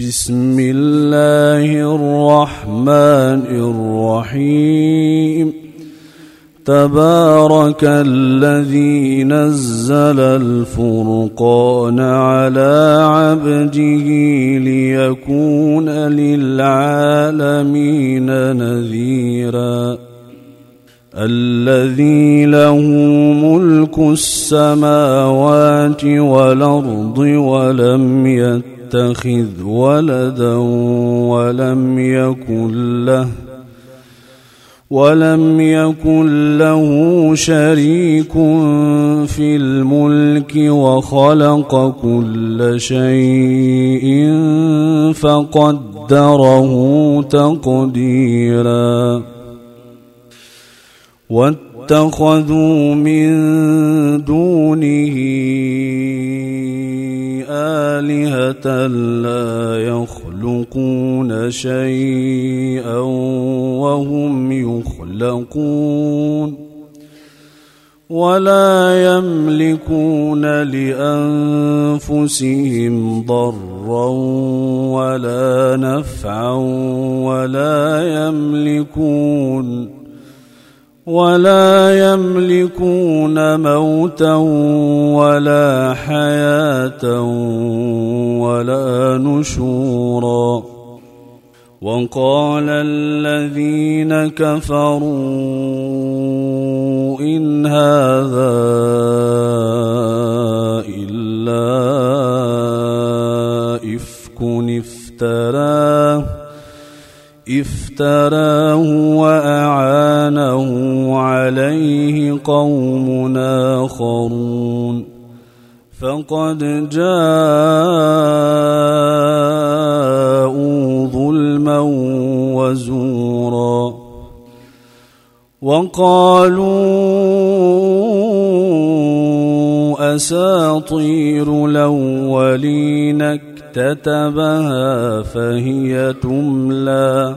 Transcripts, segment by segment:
بسم الله الرحمن الرحيم. تبارك الذي نزل الفرقان على عبده ليكون للعالمين نذيرا. الذي له ملك السماوات والأرض ولم يتخذ ولدا ولم يكن له ولم يكن له شريك في الملك وخلق كل شيء فقدره تقديرا واتخذوا من دونه آلهة لا يخلقون شيئا وهم يخلقون ولا يملكون لأنفسهم ضرا ولا نفعا ولا يملكون ولا يملكون موتا ولا حياة ولا نشورا. وقال الذين كفروا إن هذا إلا إفك افتراه. افتراه وأعانه عليه قوم آخرون فقد جاءوا ظلما وزورا وقالوا أساطير الأولين اكتتبها فهي تملى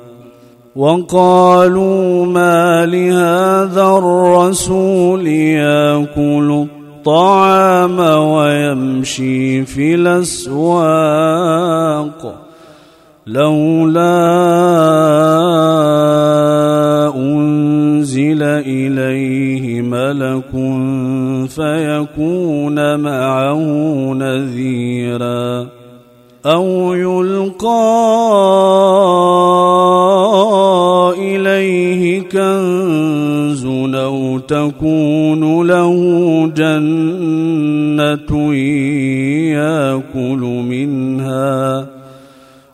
وقالوا ما لهذا الرسول يأكل الطعام ويمشي في الأسواق لولا أنزل إليه ملك فيكون معه نذيرا أو يلقى تكون له جنة يأكل منها.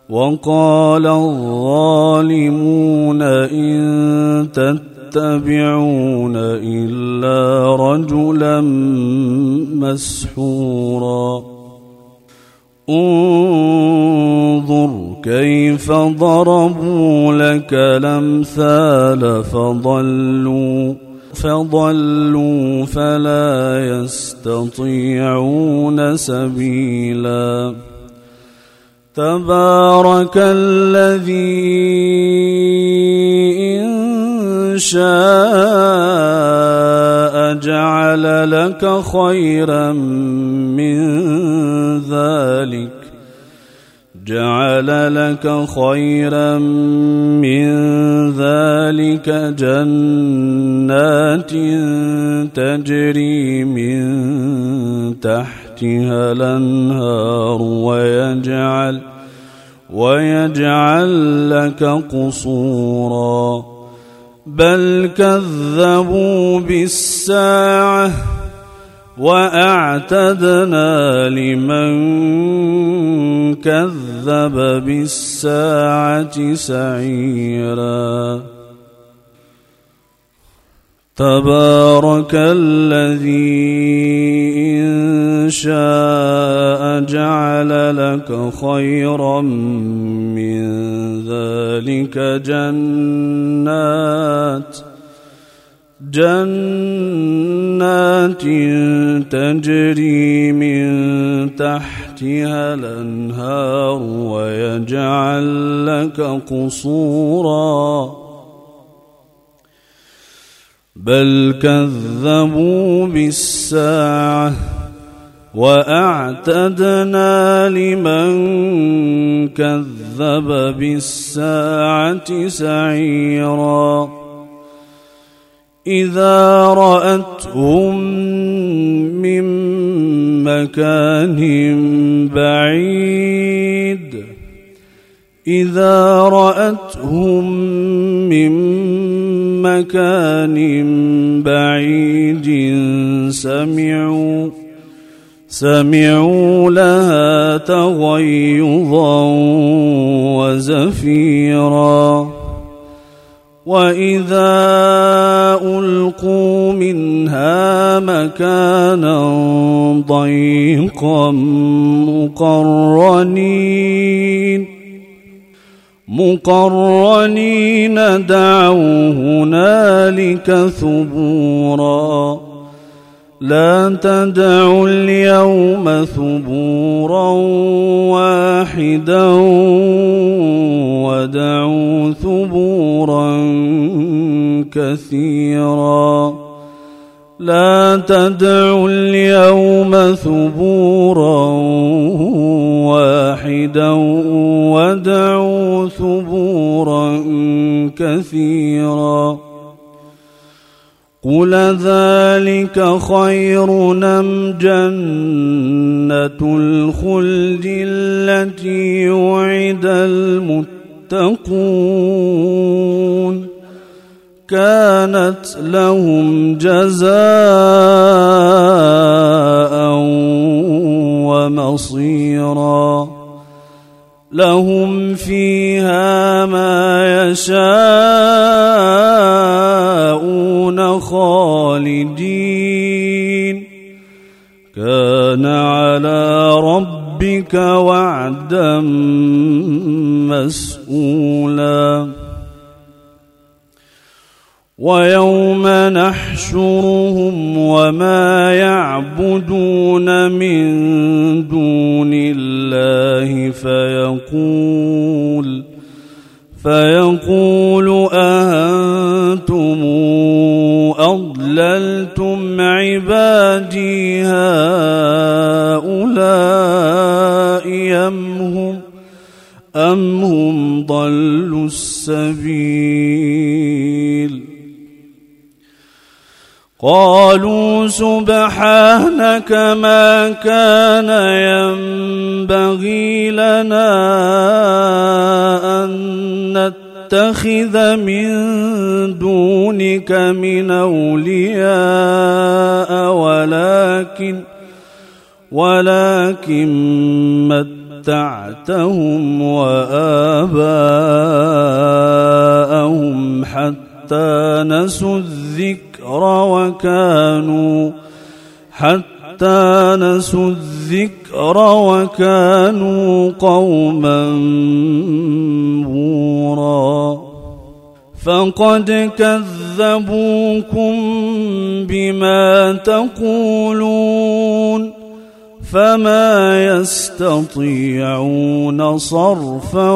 وقال الظالمون إن تتبعون إلا رجلا مسحورا. انظر كيف ضربوا لك الأمثال فضلوا. فضلوا فلا يستطيعون سبيلا. تبارك الذي إن شاء جعل لك خيرا من ذلك. جعل لك خيرا من ذلك جنات تجري من تحتها الأنهار ويجعل ويجعل لك قصورا. بل كذبوا بالساعة وأعتدنا لمن كذب بالساعة سعيرا. تبارك الذي إن شاء جعل لك خيرا من ذلك جنات جنات تجري من تحتها الأنهار ويجعل لك قصورا. بل كذبوا بالساعة وأعتدنا لمن كذب بالساعة سعيرا. إذا رأتهم من مكان بعيد. إذا رأتهم من مكان بعيد سمعوا سمعوا لها تغيظا وزفيرا. واذا القوا منها مكانا ضيقا مقرنين مقرنين دعوا هنالك ثبورا لا تدعوا اليوم ثبورا واحدا ودعوا ثبورا كثيرا. لا تدعوا اليوم ثبورا واحدا ودعوا ثبورا كثيرا. قل ذلك خير نم جنة الخلد التي وعد المتقون كانت لهم جزاء ومصيرا لهم فيها ما يشاءون خالدين. كان على ربك وعدا مسؤولا. ويوم نحشرهم وما يعبدون من دون الله فيقول فيقول أأنتم أضللتم عبادي هؤلاء أم هم أم هم ضلوا السبيل قالوا سبحانك ما كان ينبغي لنا أن نتخذ من دونك من أولياء ولكن ولكن متعتهم وآباءهم حتى نسوا الذكر وكانوا حتى نسوا الذكر وكانوا قوما بورا فقد كذبوكم بما تقولون. فما يستطيعون صرفا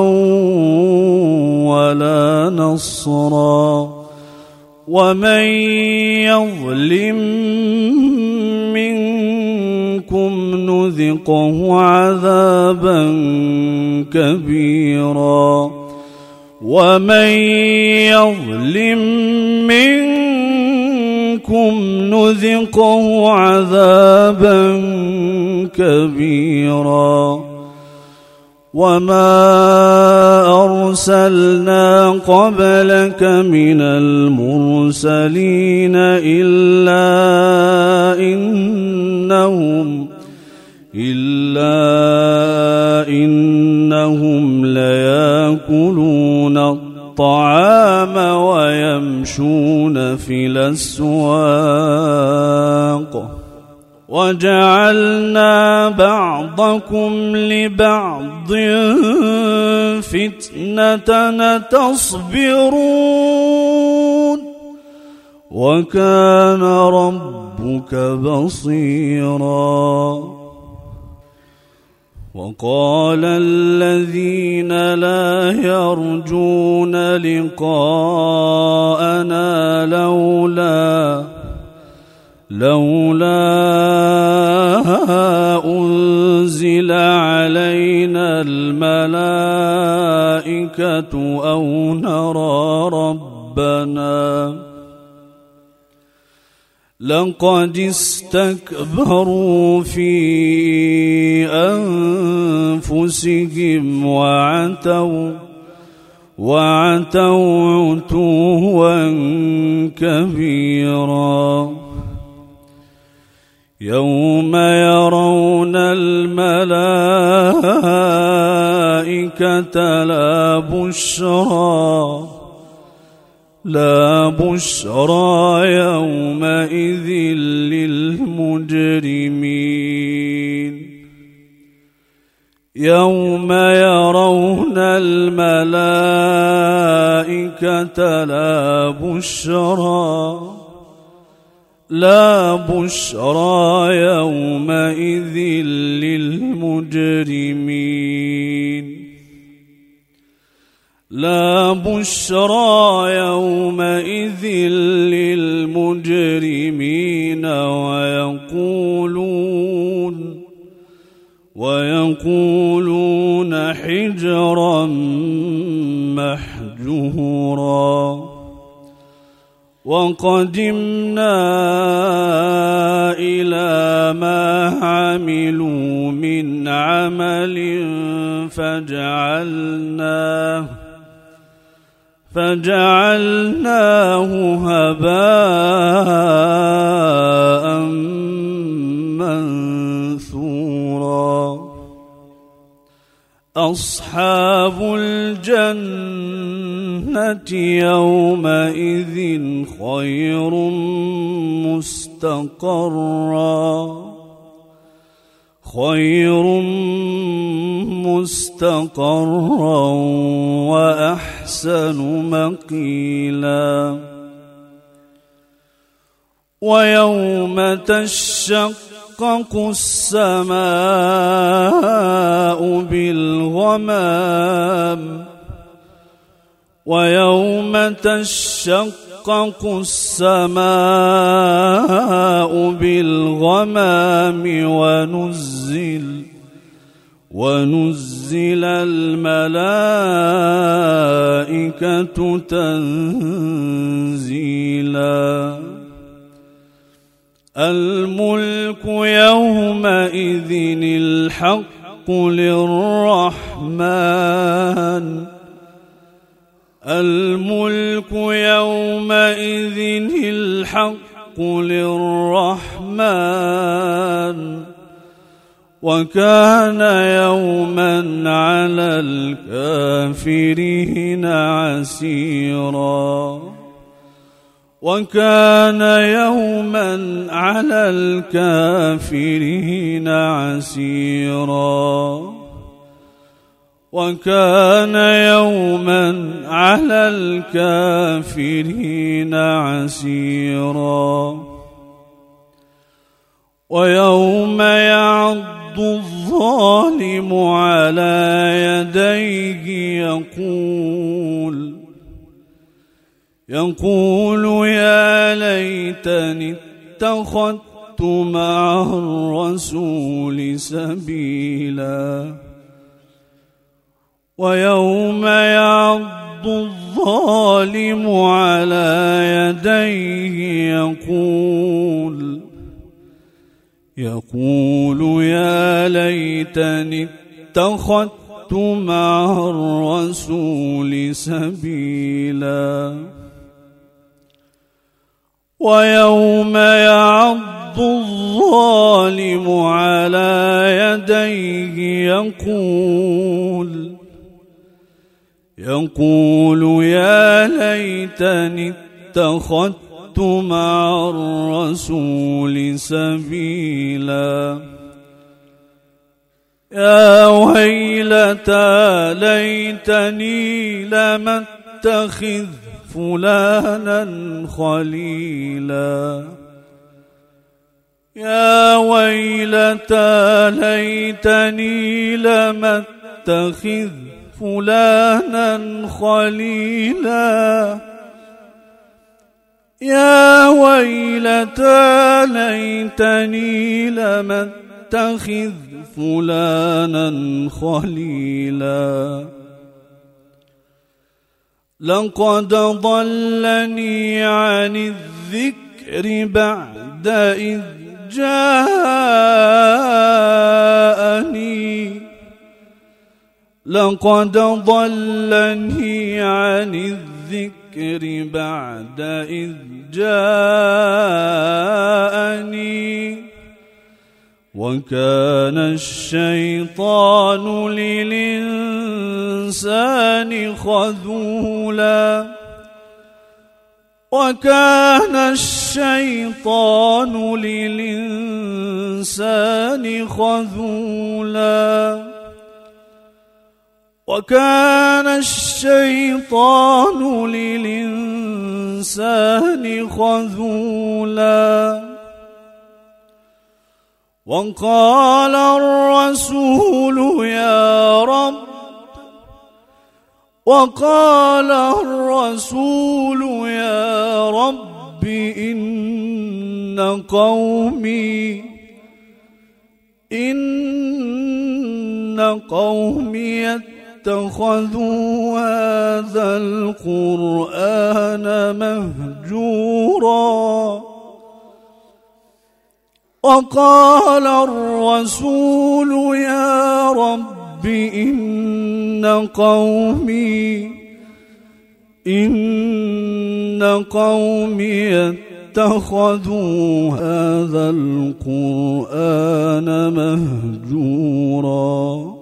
ولا نصرا. ومن يظلم نذقه عذابا كبيرا. ومن يظلم منكم نذقه عذابا كبيرا. وما ارسلنا قبلك من المرسلين الا انهم إلا إنهم ليأكلون الطعام ويمشون في الأسواق. وجعلنا بعضكم لبعض فتنة تصبرون. وكان ربك بصيرا. وقال الذين لا يرجون لقاءنا لولا لولا أنزل علينا الملائكة أو نرى ربنا لقد استكبروا في أنفسهم وعتوا وعتوا عتوا كبيرا. يوم يرون الملائكة لا بشرى. لا بشرى يومئذ للمجرمين. يوم يرون الملائكة لا بشرى لا بشرى يومئذ للمجرمين. لا بشرى يومئذ للمجرمين ويقولون ويقولون حجرا محجورا وقدمنا إلى ما عملوا من عمل فجعلناه فجعلناه هباء منثورا. أصحاب الجنة يومئذ خير مستقرا. خير مستقرا وأحسن مقيلا. ويوم تشق تشقق السماء بالغمام. ويوم تشقق السماء بالغمام ونزل ونزل الملائكة تنزيلاً. الملك يومئذ الحق للرحمن. الملك يومئذ الحق للرحمن. وكان يوما على الكافرين عسيرا. وكان يوما على الكافرين عسيرا. وكان يوما على الكافرين عسيرا. ويوم يعض الظالم على يديه يقول يقول يا ليتني اتخذت مع الرسول سبيلا ويوم يعض الظالم على يديه يقول يقول يا ليتني اتخذت مع الرسول سبيلا. ويوم يعض الظالم على يديه يقول يقول يا ليتني اتخذت اتخذت مع الرسول سبيلا. يا ويلتى ليتني لم أتخذ فلانا خليلا. يا ويلتى ليتني لم أتخذ فلانا خليلا. يا ويلتى ليتني لم اتخذ فلانا خليلا. لقد ضلني عن الذكر بعد إذ جاءني. لقد ضلني عن الذكر بعد إذ جاءني وكان الشيطان للإنسان خذولا وكان الشيطان للإنسان خذولا وكان الشيطان للإنسان خذولا. وقال الرسول يا رب وقال الرسول يا رب إن قومي إن قومي اتخذوا هذا القرآن مهجورا. وقال الرسول يا رب إن قومي إن قومي اتخذوا هذا القرآن مهجوراً.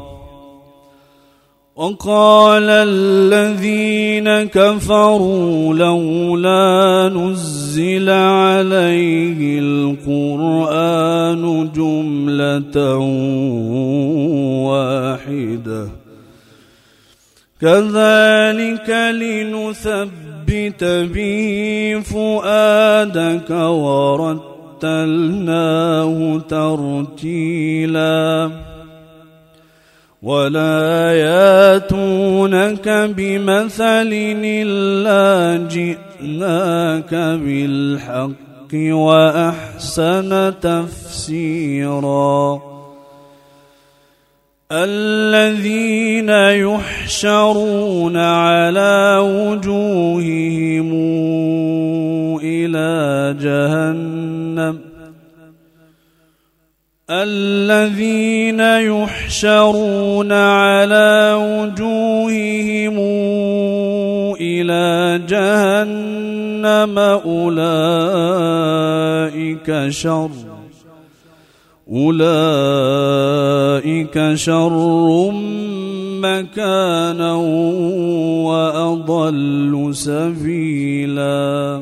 وقال الذين كفروا لولا نزل عليه القرآن جملة واحدة. كذلك لنثبت به فؤادك ورتلناه ترتيلاً. ولا ياتونك بمثل إلا جئناك بالحق وأحسن تفسيرا الذين يحشرون على وجوههم إلى جهنم الذين يحشرون على وجوههم إلى جهنم أولئك شر أولئك شر مكانا وأضل سبيلاً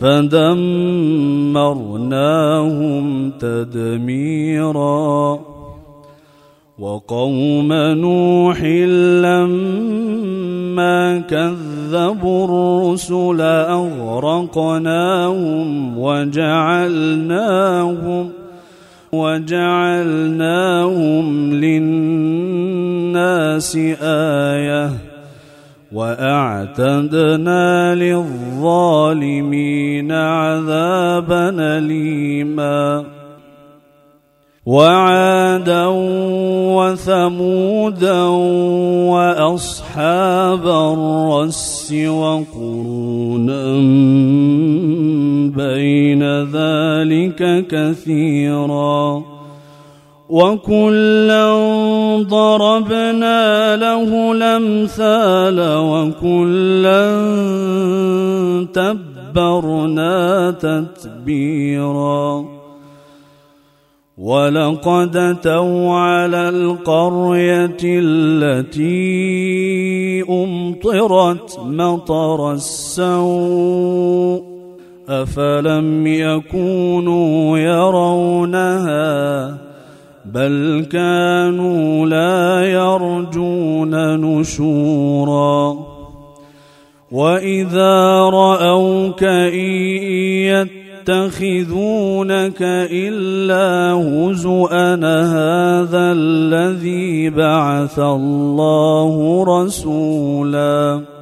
فدمرناهم تدميرا وقوم نوح لما كذبوا الرسل أغرقناهم وجعلناهم وجعلناهم للناس آية وأعتدنا للظالمين عذابا أليما. وعادا وثمودا وأصحاب الرس وقرونا بين ذلك كثيرا. وكلا ضربنا له الامثال وكلا تبرنا تتبيرا ولقد اتوا على القريه التي امطرت مطر السوء افلم يكونوا يرونها بل كانوا لا يرجون نشورا. واذا راوك ان يتخذونك الا هزءا هذا الذي بعث الله رسولا.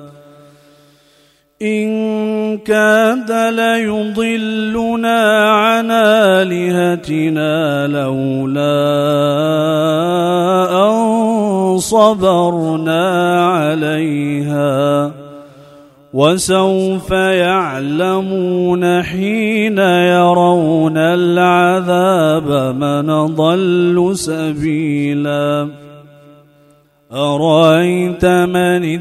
إن كاد ليضلنا عن آلهتنا لولا أن صبرنا عليها وسوف يعلمون حين يرون العذاب من ضل سبيلا. أرأيت من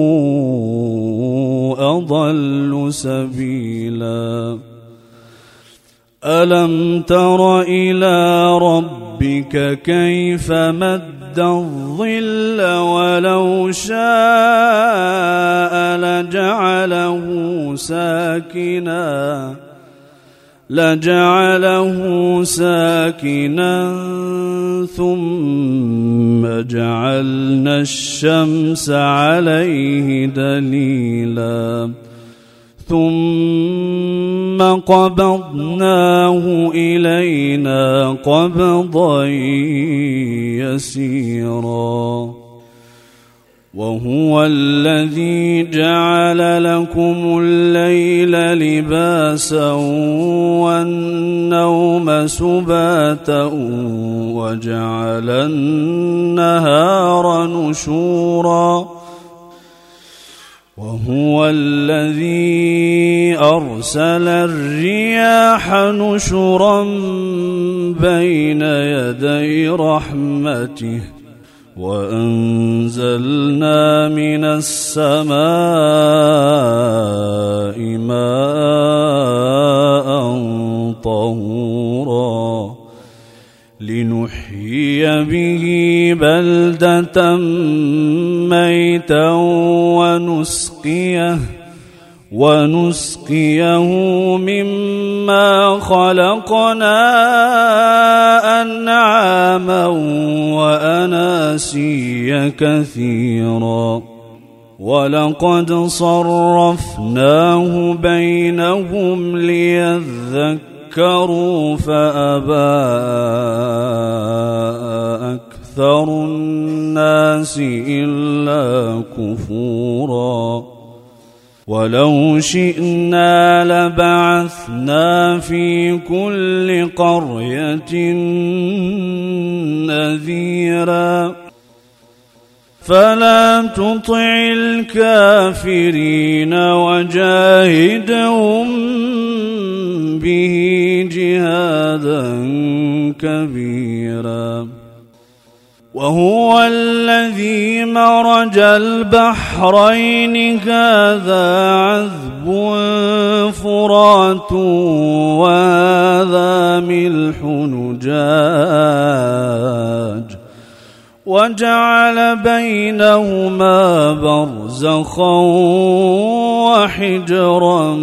أضل سبيلا. ألم تر إلى ربك كيف مد الظل ولو شاء لجعله ساكناً؟ لجعله ساكنا ثم جعلنا الشمس عليه دليلا. ثم قبضناه إلينا قبضا يسيرا. وهو الذي جعل لكم الليل لباسا والنوم سباتا وجعل النهار نشورا وهو الذي أرسل الرياح نشرا بين يدي رحمته وأنزلنا من السماء ماء طهورا لنحيي به بلدة ميتا ونسقيه ونسقيه مما خلقنا أنعاما وأناسيا كثيرا. ولقد صرفناه بينهم ليذكروا فأبى أكثر الناس إلا كفورا. ولو شئنا لبعثنا في كل قرية نذيرا. فلا تطع الكافرين وجاهدهم به جهادا كبيرا. وهو الذي مرج البحرين. هذا عذب فرات وهذا ملح نجاج. وجعل بينهما برزخا وحجرا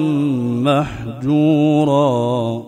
محجورا.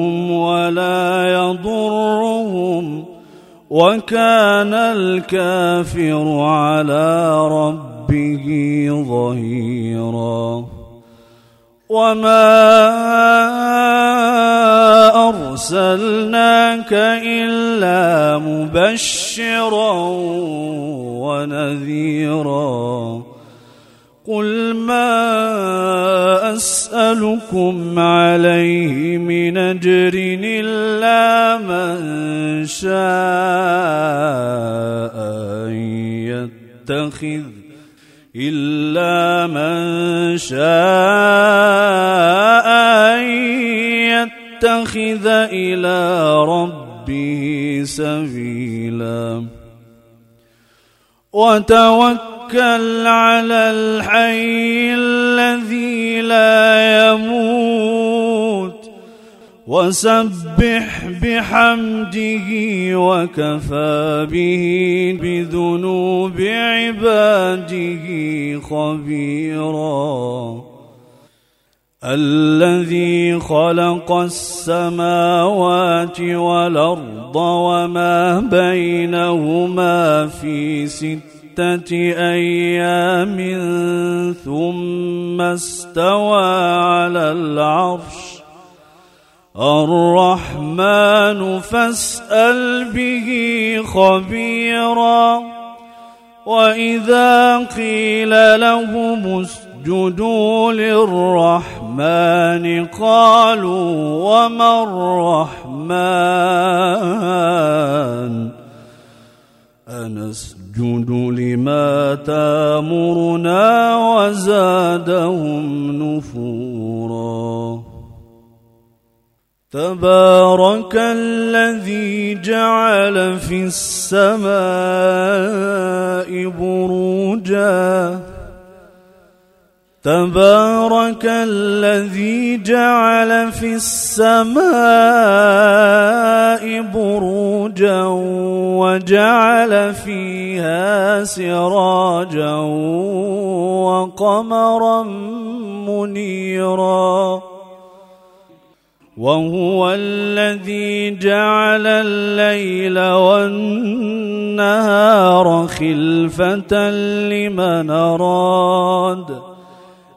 وكان الكافر على ربه ظهيرا. وما أرسلناك إلا مبشرا ونذيرا. قل ما أسألكم عليه من أجر إلا من شاء أن يتخذ إلا من شاء أن يتخذ إلى ربه سبيلا وتوكل على الحي الذي لا يموت. وسبح بحمده وكفى به بذنوب عباده خبيرا. الذي خلق السماوات والأرض وما بينهما في أيام ثم استوى على العرش. الرحمن فاسأل به خبيرا. وإذا قيل لهم اسجدوا للرحمن قالوا وما الرحمن؟ أنسجد لما تأمرنا وزادهم نفورا. تبارك الذي جعل في السماء بروجاً. تبارك الذي جعل في السماء بروجا وجعل فيها سراجا وقمرا منيرا. وهو الذي جعل الليل والنهار خلفة لمن أراد.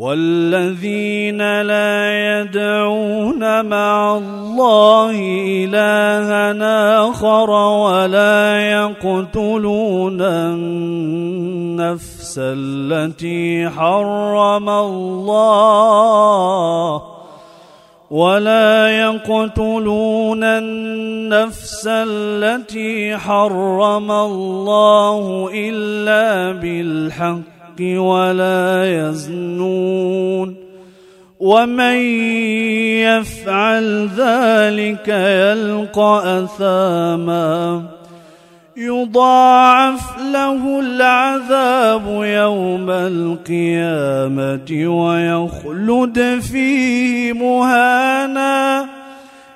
والذين لا يدعون مع الله إلها آخر ولا يقتلون النفس التي حرم الله ولا يقتلون النفس التي حرم الله إلا بالحق ولا يزنون ومن يفعل ذلك يلقى أثاما يضاعف له العذاب يوم القيامة ويخلد فيه مهانا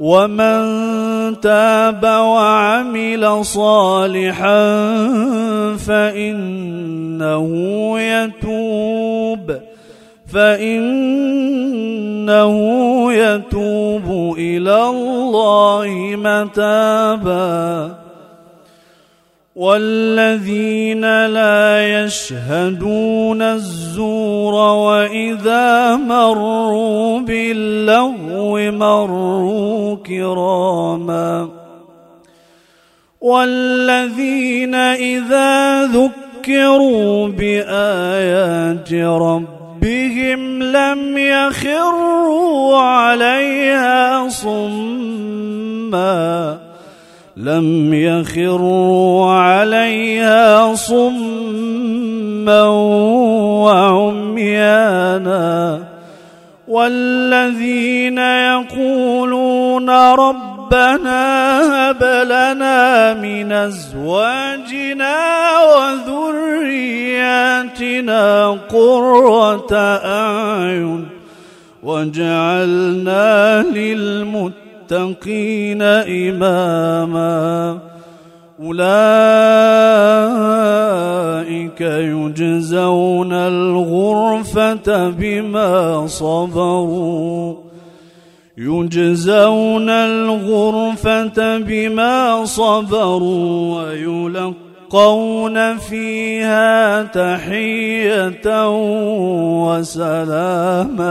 ومن تاب وعمل صالحا فإنه يتوب فإنه يتوب إلى الله متابا. والذين لا يشهدون الزور وإذا مروا باللغو مروا كراما والذين إذا ذكروا بآيات ربهم لم يخروا عليها صما لم يخروا عليها صما وعميانا والذين يقولون رب ربنا هب لنا من أزواجنا وذرياتنا قرة أعين واجعلنا للمتقين إماما. أولئك يجزون الغرفة بما صبروا. يجزون الغرفة بما صبروا ويلقون فيها تحية وسلاما.